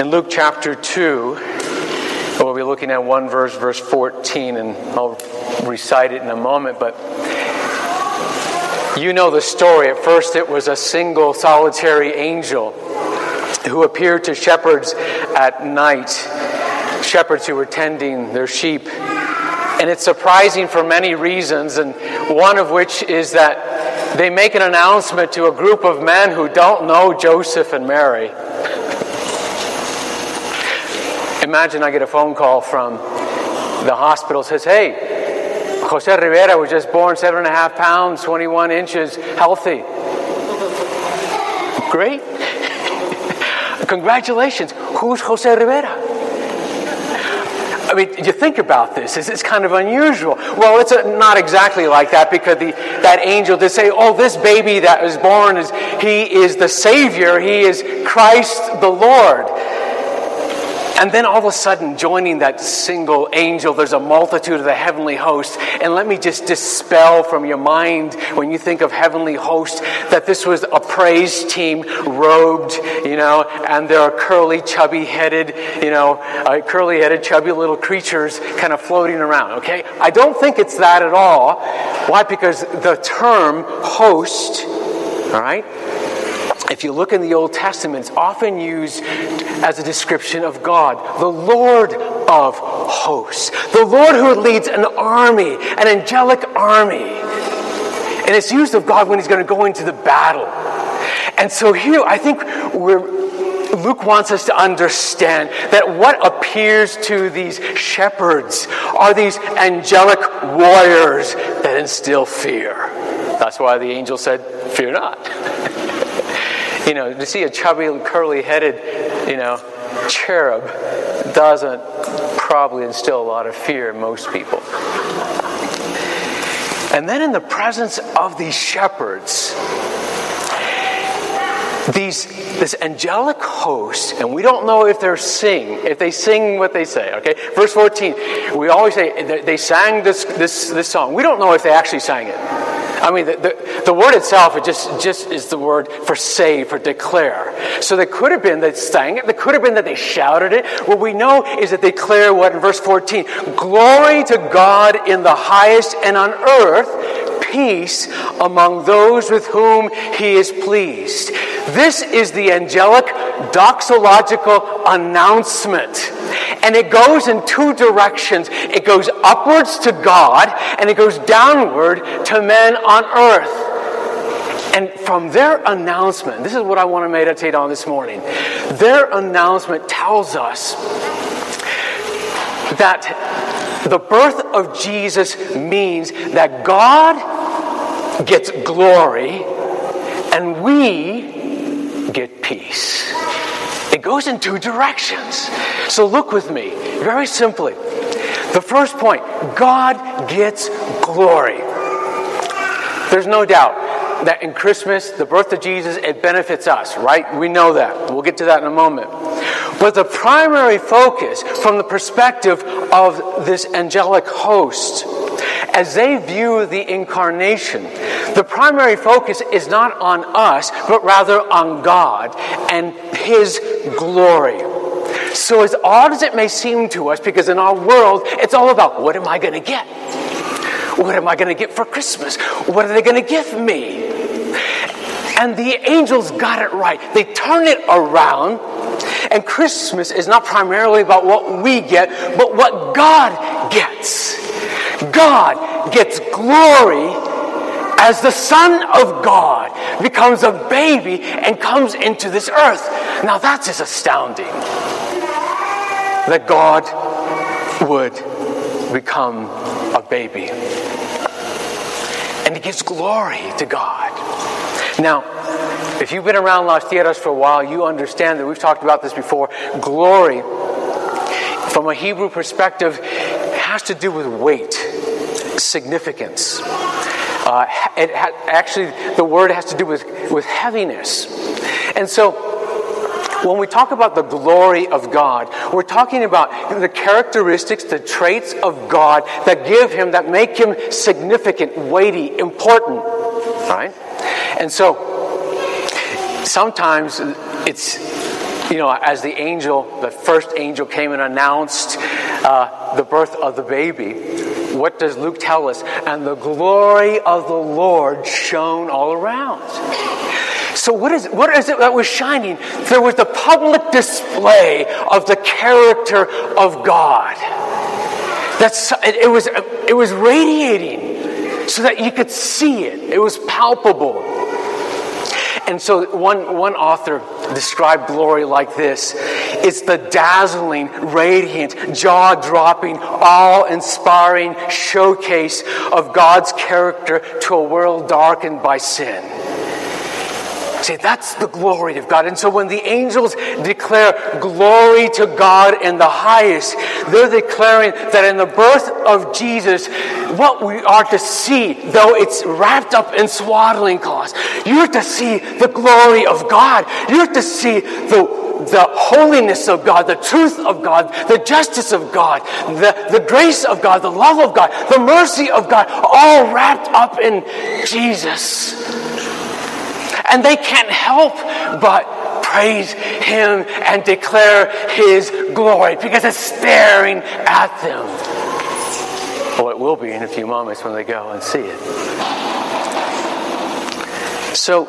In Luke chapter 2, we'll be looking at one verse, verse 14, and I'll recite it in a moment, but you know the story. At first, it was a single solitary angel who appeared to shepherds at night, shepherds who were tending their sheep. And it's surprising for many reasons, and one of which is that they make an announcement to a group of men who don't know Joseph and Mary. Imagine I get a phone call from the hospital says, Hey, Jose Rivera was just born seven and a half pounds, 21 inches, healthy. Great. Congratulations. Who's Jose Rivera? I mean, you think about this. It's, kind of unusual. Well, it's a, not exactly like that because the, that angel did say, "Oh, this baby that was born is he is the Savior. He is Christ the Lord." And then all of a sudden, joining that single angel, there's a multitude of the heavenly host. And let me just dispel from your mind when you think of heavenly host that this was a praise team robed, you know, and there are curly, chubby headed, you know, uh, curly headed, chubby little creatures kind of floating around, okay? I don't think it's that at all. Why? Because the term host, all right, if you look in the Old Testament, it's often used as a description of God, the Lord of hosts, the Lord who leads an army, an angelic army. And it's used of God when he's going to go into the battle. And so here, I think Luke wants us to understand that what appears to these shepherds are these angelic warriors that instill fear. That's why the angel said, Fear not. You know, to see a chubby, curly headed, you know, cherub doesn't probably instill a lot of fear in most people. And then in the presence of these shepherds, these this angelic host, and we don't know if they're sing, if they sing what they say. Okay, verse fourteen, we always say they sang this this this song. We don't know if they actually sang it. I mean, the, the, the, word itself it just, just is the word for say, for declare. So they could have been that sang it, they could have been that they shouted it. What we know is that they declare what in verse 14 Glory to God in the highest and on earth, peace among those with whom he is pleased. This is the angelic doxological announcement. And it goes in two directions it goes upwards to God, and it goes downward to men on earth. And from their announcement, this is what I want to meditate on this morning. Their announcement tells us that the birth of Jesus means that God gets glory and we get peace. It goes in two directions. So look with me, very simply. The first point God gets glory. There's no doubt that in Christmas, the birth of Jesus, it benefits us, right? We know that. We'll get to that in a moment. But the primary focus from the perspective of this angelic host, as they view the incarnation, the primary focus is not on us, but rather on God and His glory. So, as odd as it may seem to us, because in our world, it's all about what am I going to get? What am I going to get for Christmas? What are they going to give me? And the angels got it right. They turn it around. And Christmas is not primarily about what we get, but what God gets. God gets glory as the Son of God becomes a baby and comes into this earth. Now that's just astounding that God would become a baby. And it gives glory to God. Now, if you've been around Las Tierras for a while, you understand that we've talked about this before. Glory, from a Hebrew perspective, has to do with weight, significance. Uh, it ha- actually, the word has to do with, with heaviness. And so, when we talk about the glory of God, we're talking about the characteristics, the traits of God that give him, that make him significant, weighty, important. Right? And so, sometimes it's you know, as the angel, the first angel came and announced uh, the birth of the baby, what does Luke tell us? And the glory of the Lord shone all around. So, what is, what is it that was shining? There was the public display of the character of God. That's, it, was, it was radiating so that you could see it, it was palpable. And so, one, one author described glory like this it's the dazzling, radiant, jaw dropping, awe inspiring showcase of God's character to a world darkened by sin. See, that's the glory of God. And so when the angels declare glory to God in the highest, they're declaring that in the birth of Jesus, what we are to see, though it's wrapped up in swaddling cloths, you're to see the glory of God. You're to see the the holiness of God, the truth of God, the justice of God, the, the grace of God, the love of God, the mercy of God, all wrapped up in Jesus. And they can't help but praise Him and declare His glory because it's staring at them. Well, it will be in a few moments when they go and see it. So,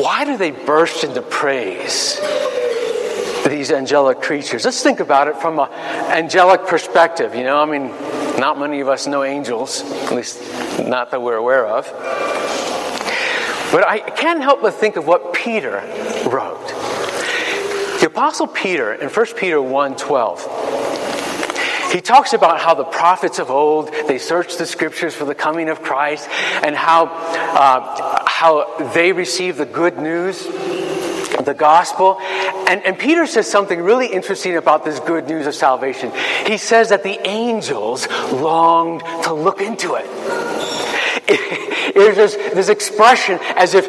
why do they burst into praise? These angelic creatures. Let's think about it from an angelic perspective. You know, I mean, not many of us know angels, at least not that we're aware of. But I can't help but think of what Peter wrote. The apostle Peter in 1 Peter 1:12 he talks about how the prophets of old they searched the scriptures for the coming of Christ and how uh, how they received the good news the gospel. And, and Peter says something really interesting about this good news of salvation. He says that the angels longed to look into it. There's this, expression as if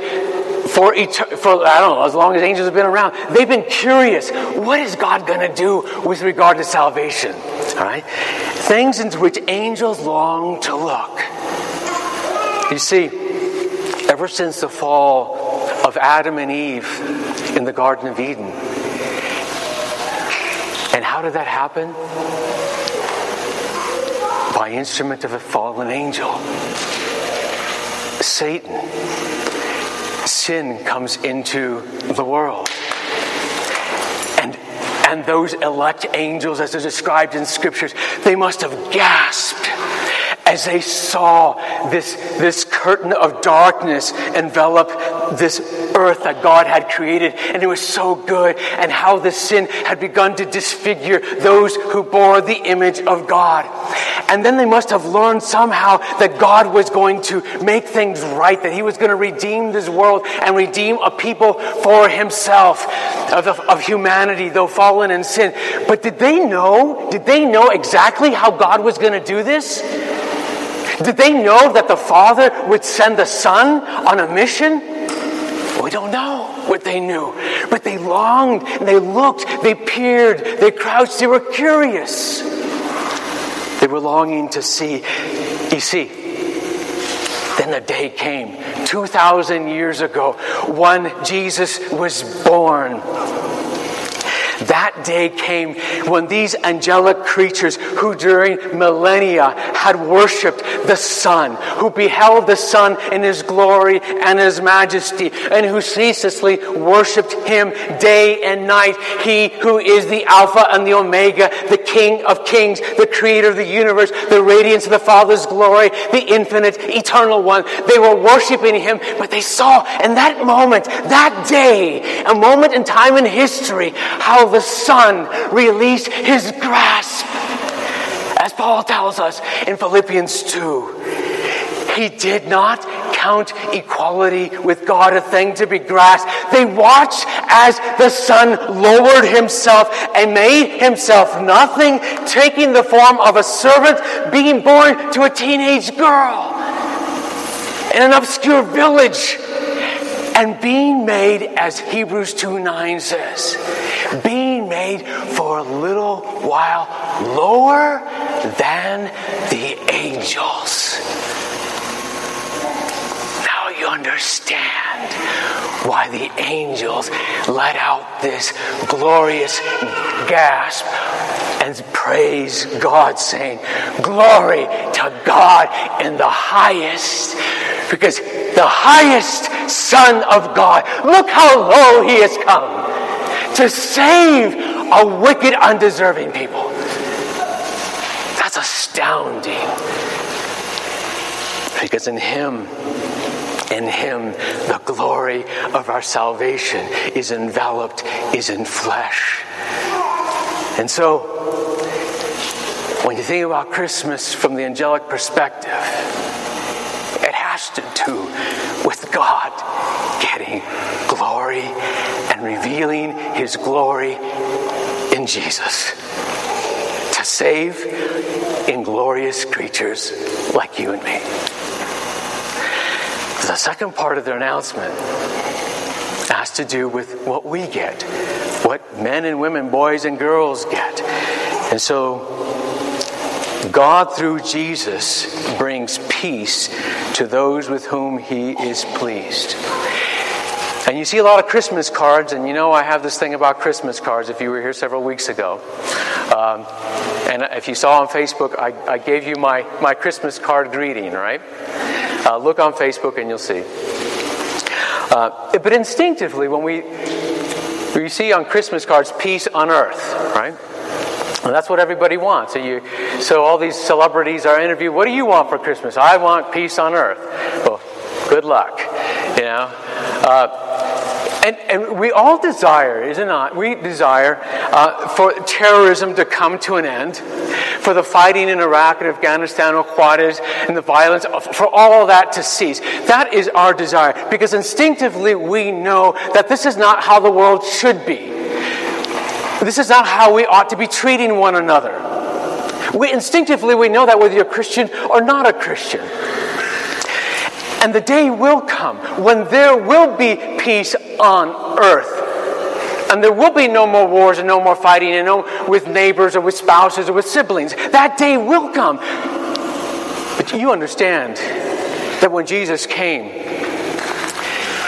for, for, I don't know, as long as angels have been around, they've been curious. What is God going to do with regard to salvation? All right? Things into which angels long to look. You see, ever since the fall of Adam and Eve in the Garden of Eden, and how did that happen? By instrument of a fallen angel. Satan, sin comes into the world. And, and those elect angels, as they're described in scriptures, they must have gasped as they saw this, this curtain of darkness envelop this earth that God had created, and it was so good, and how the sin had begun to disfigure those who bore the image of God. And then they must have learned somehow that God was going to make things right, that He was going to redeem this world and redeem a people for Himself of, of, humanity, though fallen in sin. But did they know? Did they know exactly how God was going to do this? Did they know that the Father would send the Son on a mission? We don't know what they knew, but they longed, and they looked, they peered, they crouched, they were curious. They were longing to see. You see, then the day came, 2,000 years ago, when Jesus was born. That day came when these angelic creatures, who during millennia had worshiped the Son, who beheld the Son in his glory and his majesty, and who ceaselessly worshiped him day and night, he who is the Alpha and the Omega, the King of kings, the creator of the universe, the radiance of the Father's glory, the infinite, eternal one. They were worshiping him, but they saw in that moment, that day, a moment in time in history, how the Son released his grasp. As Paul tells us in Philippians 2, he did not count equality with God a thing to be grasped. They watched as the Son lowered himself and made himself nothing, taking the form of a servant, being born to a teenage girl in an obscure village and being made, as Hebrews 2 9 says, being made for a little while lower than the angels. Now you understand why the angels let out this glorious gasp and praise God, saying, Glory to God in the highest. Because the highest Son of God, look how low he has come to save a wicked, undeserving people. That's astounding. Because in him, in him, the glory of our salvation is enveloped, is in flesh. And so, when you think about Christmas from the angelic perspective, it has to do with God getting glory and revealing his glory in Jesus to save inglorious creatures like you and me. The second part of their announcement has to do with what we get, what men and women, boys and girls get. And so, God through Jesus brings peace to those with whom He is pleased. And you see a lot of Christmas cards, and you know I have this thing about Christmas cards if you were here several weeks ago. Um, and if you saw on Facebook, I, I, gave you my, my Christmas card greeting, right? Uh, look on Facebook and you'll see. Uh, but instinctively, when we, we see on Christmas cards, peace on earth, right? And that's what everybody wants. So, you, so all these celebrities are interviewed. What do you want for Christmas? I want peace on earth. Well, good luck. You know. Uh, and, and, we all desire, is it not? We desire uh, for terrorism to come to an end, for the fighting in Iraq and Afghanistan, or Juarez, and the violence, for all that to cease. That is our desire, because instinctively we know that this is not how the world should be. This is not how we ought to be treating one another. We instinctively we know that whether you're a Christian or not a Christian. And the day will come when there will be peace on earth. And there will be no more wars and no more fighting and no with neighbors or with spouses or with siblings. That day will come. But you understand that when Jesus came,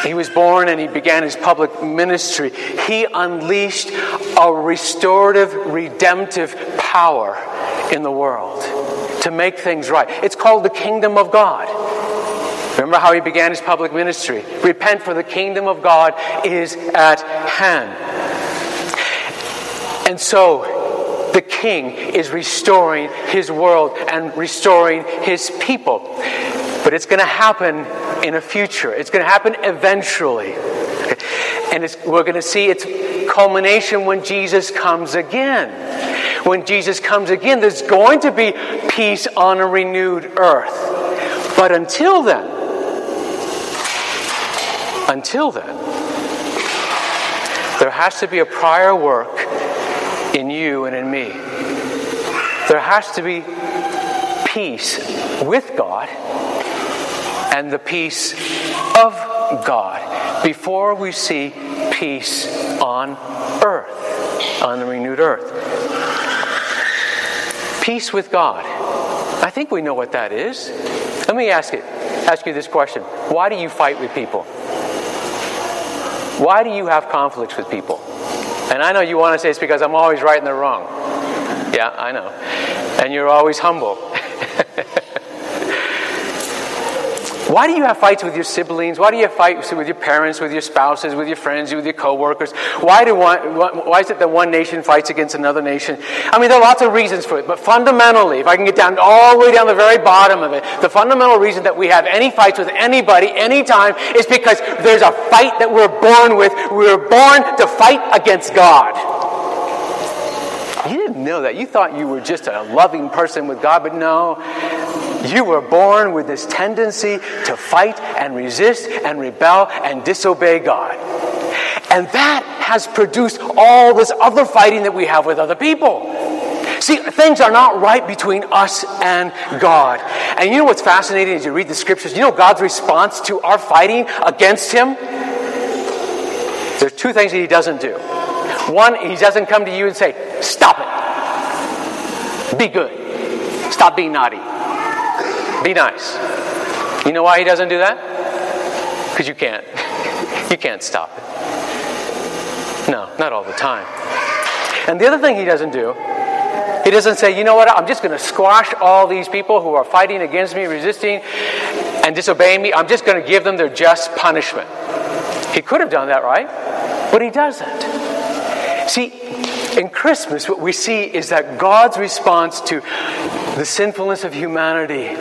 he was born and he began his public ministry. He unleashed a restorative, redemptive power in the world to make things right. It's called the kingdom of God. Remember how he began his public ministry? Repent, for the kingdom of God is at hand. And so, the king is restoring his world and restoring his people. But it's going to happen in a future, it's going to happen eventually. And we're going to see its culmination when Jesus comes again. When Jesus comes again, there's going to be peace on a renewed earth. But until then, until then, there has to be a prior work in you and in me. There has to be peace with God and the peace of God before we see peace on earth, on the renewed earth. Peace with God. I think we know what that is. Let me ask it. Ask you this question. Why do you fight with people? Why do you have conflicts with people? And I know you want to say it's because I'm always right and they're wrong. Yeah, I know. And you're always humble. Why do you have fights with your siblings? Why do you have fights with your parents, with your spouses, with your friends, with your coworkers? Why do one, why is it that one nation fights against another nation? I mean, there are lots of reasons for it, but fundamentally, if I can get down all the way down the very bottom of it, the fundamental reason that we have any fights with anybody, anytime, is because there's a fight that we're born with. We were born to fight against God. You didn't know that. You thought you were just a loving person with God, but no. You were born with this tendency to fight and resist and rebel and disobey God. And that has produced all this other fighting that we have with other people. See, things are not right between us and God. And you know what's fascinating as you read the scriptures? You know God's response to our fighting against Him? There's two things that He doesn't do. One, He doesn't come to you and say, Stop it. Be good. Stop being naughty. Be nice. You know why he doesn't do that? Because you can't. You can't stop it. No, not all the time. And the other thing he doesn't do, he doesn't say, you know what, I'm just going to squash all these people who are fighting against me, resisting, and disobeying me. I'm just going to give them their just punishment. He could have done that, right? But he doesn't. See, in Christmas, what we see is that God's response to the sinfulness of humanity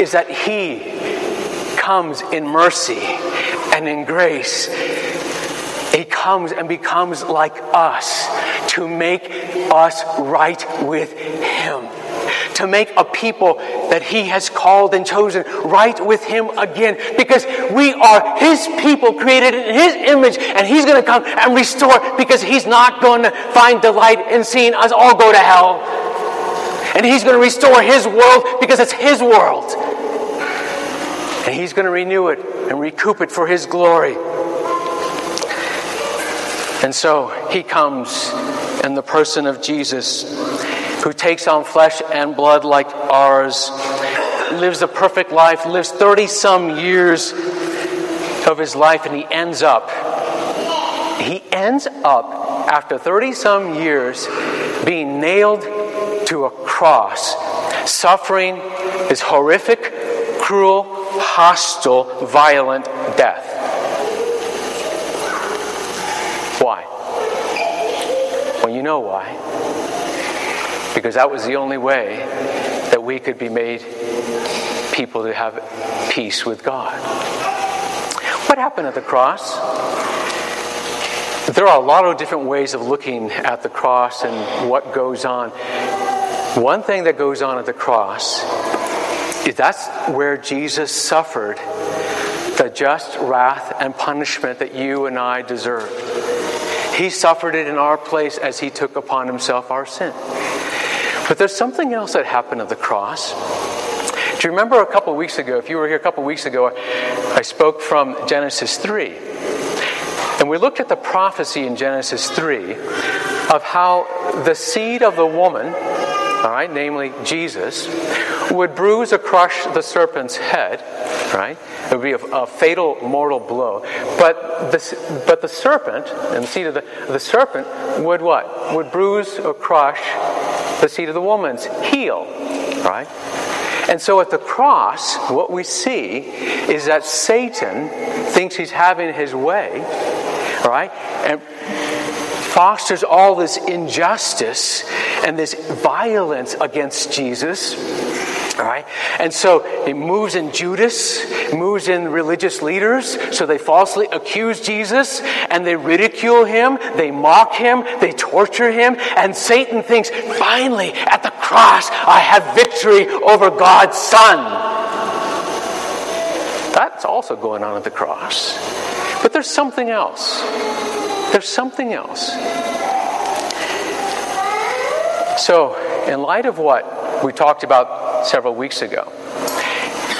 is that He comes in mercy and in grace. He comes and becomes like us to make us right with Him. To make a people that He has called and chosen right with Him again. Because we are His people created in His image, and He's going to come and restore because He's not going to find delight in seeing us all go to hell. And He's going to restore His world because it's His world. And He's going to renew it and recoup it for His glory. And so He comes in the person of Jesus, who takes on flesh and blood like ours, lives a perfect life, lives 30 some years of his life, and he ends up. He ends up, after 30 some years, being nailed to a cross, suffering this horrific, cruel, hostile, violent death. Why? Well, you know why. Because that was the only way that we could be made people to have peace with God. What happened at the cross? There are a lot of different ways of looking at the cross and what goes on. One thing that goes on at the cross that's where Jesus suffered the just wrath and punishment that you and I deserve. He suffered it in our place as he took upon himself our sin. But there's something else that happened at the cross. Do you remember a couple weeks ago, if you were here a couple weeks ago, I spoke from Genesis 3. And we looked at the prophecy in Genesis 3 of how the seed of the woman, all right, namely Jesus, would bruise or crush the serpent's head, right? It would be a, a, fatal mortal blow. But the, but the serpent, and the seed of the, the serpent, would what? Would bruise or crush the seed of the woman's heel, right? And so at the cross, what we see is that Satan thinks he's having his way, right? And fosters all this injustice and this violence against Jesus all right? And so it moves in Judas, moves in religious leaders. So they falsely accuse Jesus and they ridicule him, they mock him, they torture him. And Satan thinks, finally, at the cross, I have victory over God's Son. That's also going on at the cross. But there's something else. There's something else. So, in light of what we talked about several weeks ago.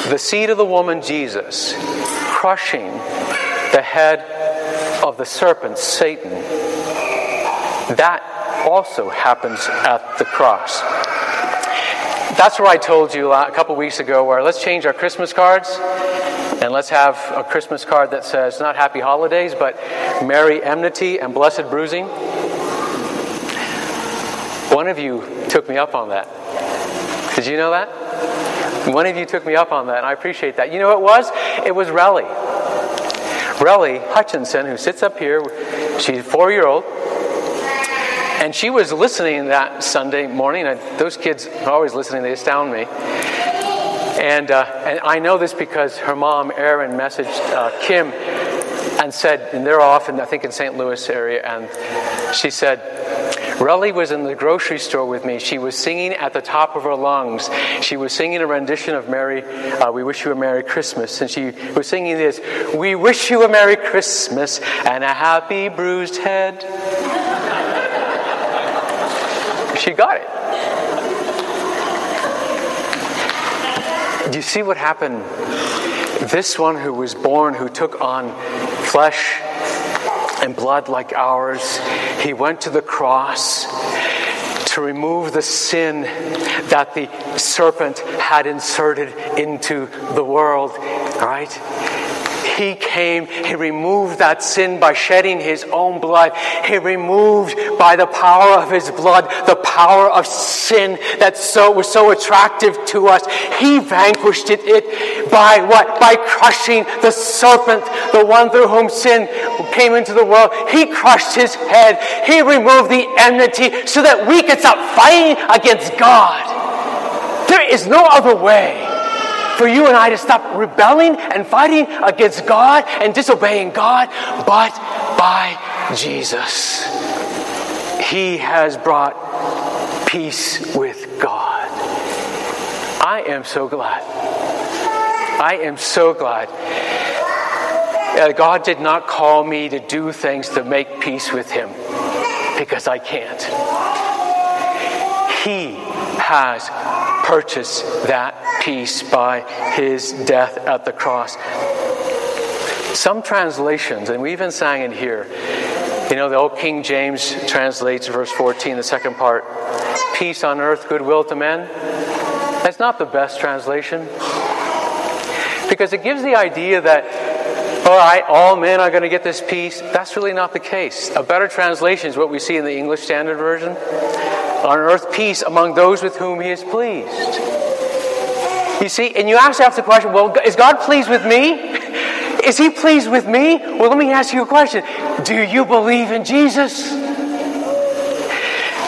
The seed of the woman, Jesus, crushing the head of the serpent, Satan, that also happens at the cross. That's where I told you a couple weeks ago where let's change our Christmas cards and let's have a Christmas card that says not happy holidays, but merry enmity and blessed bruising. One of you took me up on that. Did you know that? One of you took me up on that, and I appreciate that. You know what it was? It was Relly. Relly Hutchinson, who sits up here, she's a four year old. And she was listening that Sunday morning. Those kids are always listening, they astound me. And, uh, and I know this because her mom, Erin, messaged uh, Kim and said, and they're off, in, I think, in St. Louis area, and she said, Relly was in the grocery store with me. She was singing at the top of her lungs. She was singing a rendition of Merry, uh, We Wish You a Merry Christmas. And she was singing this We wish you a Merry Christmas and a happy bruised head. she got it. Do you see what happened? This one who was born, who took on flesh and blood like ours. He went to the cross to remove the sin that the serpent had inserted into the world, right? He came, He removed that sin by shedding His own blood. He removed by the power of His blood the power of sin that so, was so attractive to us. He vanquished it, it by what? By crushing the serpent, the one through whom sin came into the world. He crushed His head. He removed the enmity so that we could stop fighting against God. There is no other way for you and I to stop rebelling and fighting against God and disobeying God, but by Jesus. He has brought peace with God. I am so glad. I am so glad. God did not call me to do things to make peace with Him because I can't. He has purchased that peace by his death at the cross. Some translations, and we even sang it here, you know, the old King James translates verse 14, the second part, peace on earth, goodwill to men. That's not the best translation. Because it gives the idea that, all right, all men are going to get this peace. That's really not the case. A better translation is what we see in the English Standard Version on earth peace among those with whom he is pleased. You see, and you ask yourself the question, well, is God pleased with me? Is he pleased with me? Well, let me ask you a question. Do you believe in Jesus?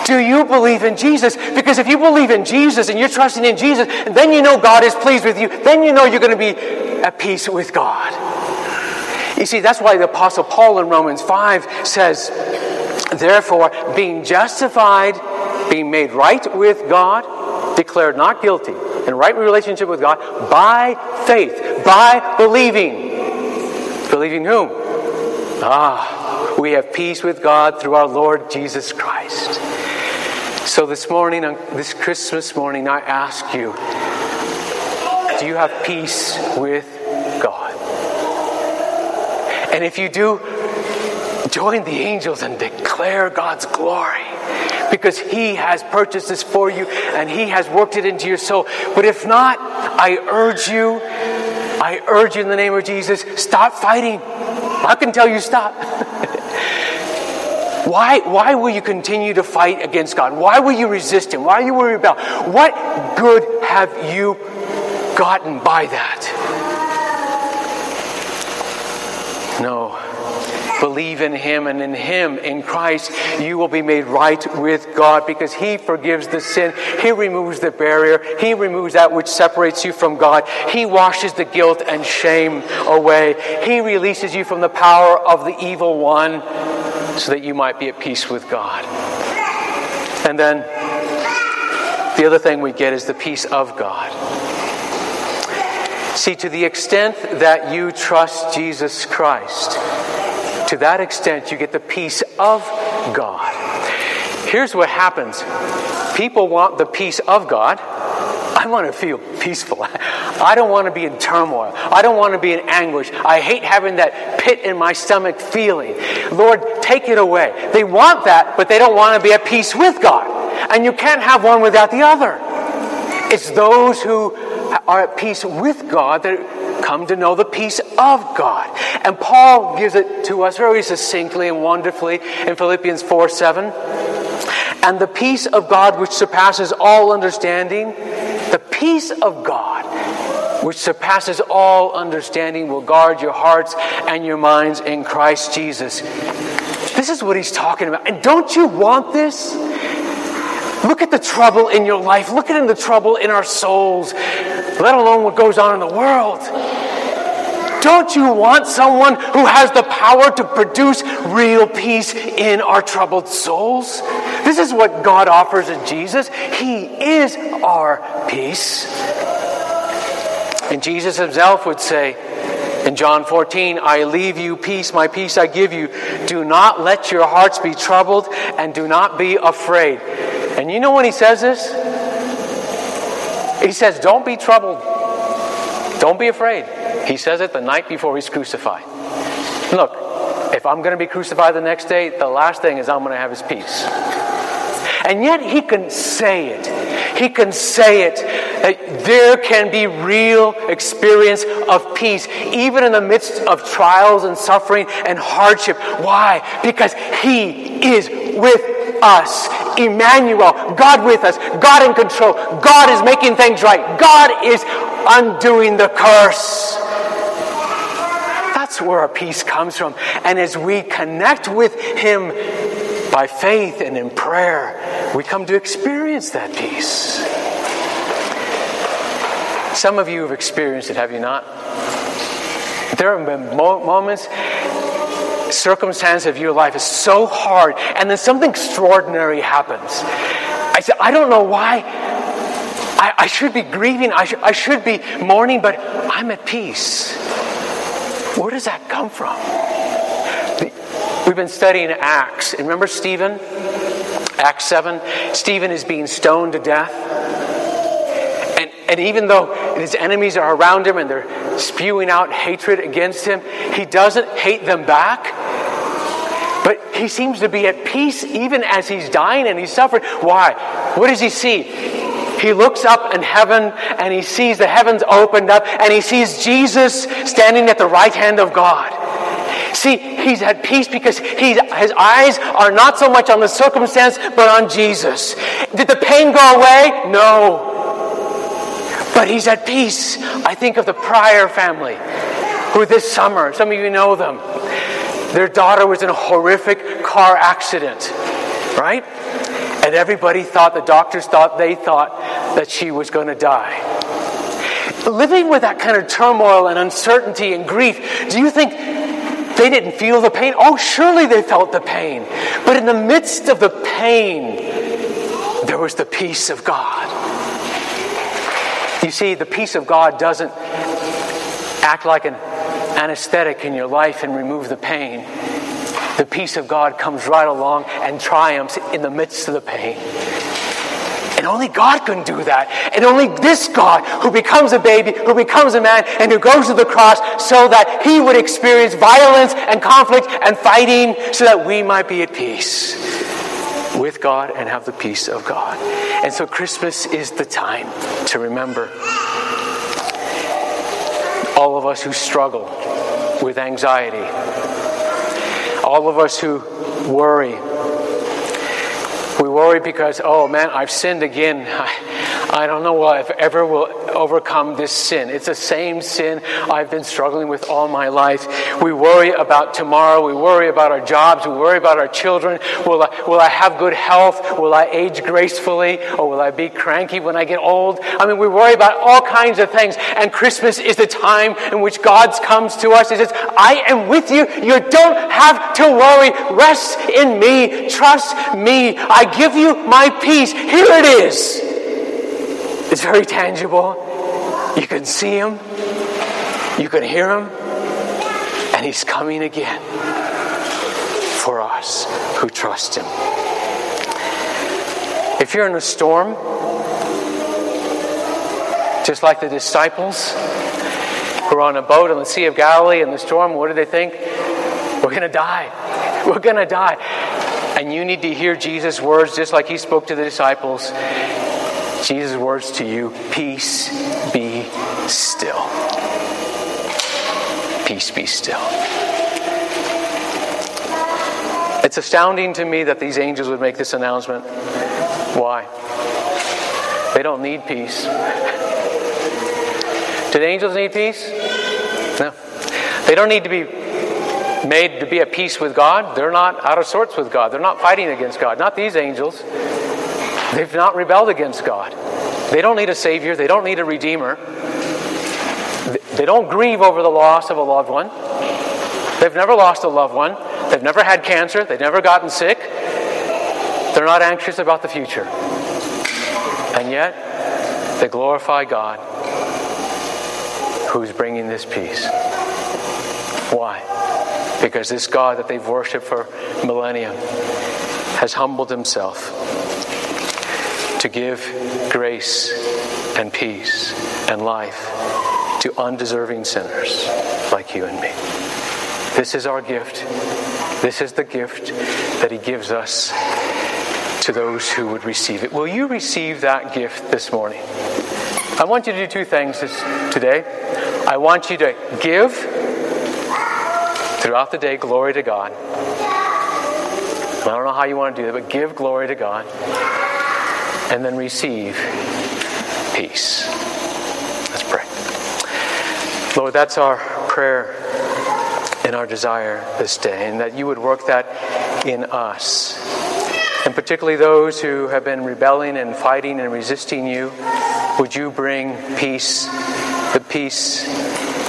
Do you believe in Jesus? Because if you believe in Jesus and you're trusting in Jesus, then you know God is pleased with you. Then you know you're going to be at peace with God. You see, that's why the Apostle Paul in Romans 5 says, Therefore, being justified being made right with God, declared not guilty, in right relationship with God by faith, by believing. Believing whom? Ah, we have peace with God through our Lord Jesus Christ. So this morning, this Christmas morning, I ask you do you have peace with God? And if you do, join the angels and declare God's glory because He has purchased this for you and He has worked it into your soul. But if not, I urge you, I urge you in the name of Jesus, stop fighting. I can tell you stop. Why, why will you continue to fight against God? Why will you resist Him? Why will you rebel? What good have you gotten by that? No. Believe in Him, and in Him, in Christ, you will be made right with God because He forgives the sin. He removes the barrier. He removes that which separates you from God. He washes the guilt and shame away. He releases you from the power of the evil one so that you might be at peace with God. And then the other thing we get is the peace of God. See, to the extent that you trust Jesus Christ, to that extent, you get the peace of God. Here's what happens people want the peace of God. I want to feel peaceful. I don't want to be in turmoil. I don't want to be in anguish. I hate having that pit in my stomach feeling. Lord, take it away. They want that, but they don't want to be at peace with God. And you can't have one without the other. It's those who are at peace with God that come to know the peace of God. And Paul gives it to us very succinctly and wonderfully in Philippians 4 7. And the peace of God, which surpasses all understanding, the peace of God, which surpasses all understanding, will guard your hearts and your minds in Christ Jesus. This is what he's talking about. And don't you want this? Look at the trouble in your life. Look at the trouble in our souls, let alone what goes on in the world. Don't you want someone who has the power to produce real peace in our troubled souls? This is what God offers in Jesus. He is our peace. And Jesus himself would say, in John 14, I leave you peace, my peace I give you. Do not let your hearts be troubled and do not be afraid. And you know when he says this? He says, Don't be troubled. Don't be afraid. He says it the night before he's crucified. Look, if I'm going to be crucified the next day, the last thing is I'm going to have his peace. And yet he can say it. He can say it that there can be real experience of peace, even in the midst of trials and suffering and hardship. Why? Because he is with us. Emmanuel, God with us, God in control, God is making things right, God is undoing the curse. That's where our peace comes from. And as we connect with Him by faith and in prayer, we come to experience that peace. Some of you have experienced it, have you not? There have been moments, circumstance of your life is so hard, and then something extraordinary happens. I said, I don't know why. I, I should be grieving, I, sh- I should be mourning, but I'm at peace. Where does that come from? We've been studying Acts. And Remember Stephen? Acts 7. Stephen is being stoned to death. And, and even though his enemies are around him and they're spewing out hatred against him, he doesn't hate them back. But he seems to be at peace even as he's dying and he's suffering. Why? What does he see? He looks up in heaven and he sees the heavens opened up and he sees Jesus standing at the right hand of God. See, he's at peace because he's, his eyes are not so much on the circumstance, but on Jesus. Did the pain go away? No. But he's at peace. I think of the Pryor family, who this summer, some of you know them, their daughter was in a horrific car accident, right? And everybody thought, the doctors thought, they thought that she was going to die. Living with that kind of turmoil and uncertainty and grief, do you think they didn't feel the pain. Oh, surely they felt the pain. But in the midst of the pain, there was the peace of God. You see, the peace of God doesn't act like an anesthetic in your life and remove the pain. The peace of God comes right along and triumphs in the midst of the pain. And only God can do that. And only this God who becomes a baby, who becomes a man, and who goes to the cross so that he would experience violence and conflict and fighting so that we might be at peace with God and have the peace of God. And so Christmas is the time to remember all of us who struggle with anxiety, all of us who worry we worry because, oh man, I've sinned again. I, I don't know if I ever will overcome this sin. It's the same sin I've been struggling with all my life. We worry about tomorrow. We worry about our jobs. We worry about our children. Will I, will I have good health? Will I age gracefully? Or will I be cranky when I get old? I mean, we worry about all kinds of things. And Christmas is the time in which God comes to us and says, I am with you. You don't have to worry. Rest in me. Trust me. I give you my peace. Here it is. It's very tangible. You can see him, you can hear him, and he's coming again for us who trust him. If you're in a storm, just like the disciples who are on a boat on the Sea of Galilee in the storm, what do they think? We're going to die. We're going to die. And you need to hear Jesus' words just like he spoke to the disciples. Jesus' words to you Peace be still. Peace be still. It's astounding to me that these angels would make this announcement. Why? They don't need peace. Do the angels need peace? No. They don't need to be made to be at peace with God. They're not out of sorts with God. They're not fighting against God. Not these angels. They've not rebelled against God. They don't need a Savior. They don't need a Redeemer. They don't grieve over the loss of a loved one. They've never lost a loved one. They've never had cancer. They've never gotten sick. They're not anxious about the future. And yet, they glorify God who's bringing this peace. Why? Because this God that they've worshiped for millennia has humbled himself to give grace and peace and life to undeserving sinners like you and me. This is our gift. This is the gift that He gives us to those who would receive it. Will you receive that gift this morning? I want you to do two things this, today. I want you to give throughout the day glory to God. I don't know how you want to do that, but give glory to God. And then receive peace. Let's pray. Lord, that's our prayer and our desire this day, and that you would work that in us. And particularly those who have been rebelling and fighting and resisting you, would you bring peace, the peace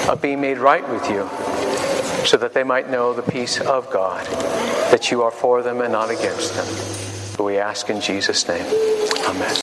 of being made right with you, so that they might know the peace of God, that you are for them and not against them. But we ask in Jesus' name. Amen.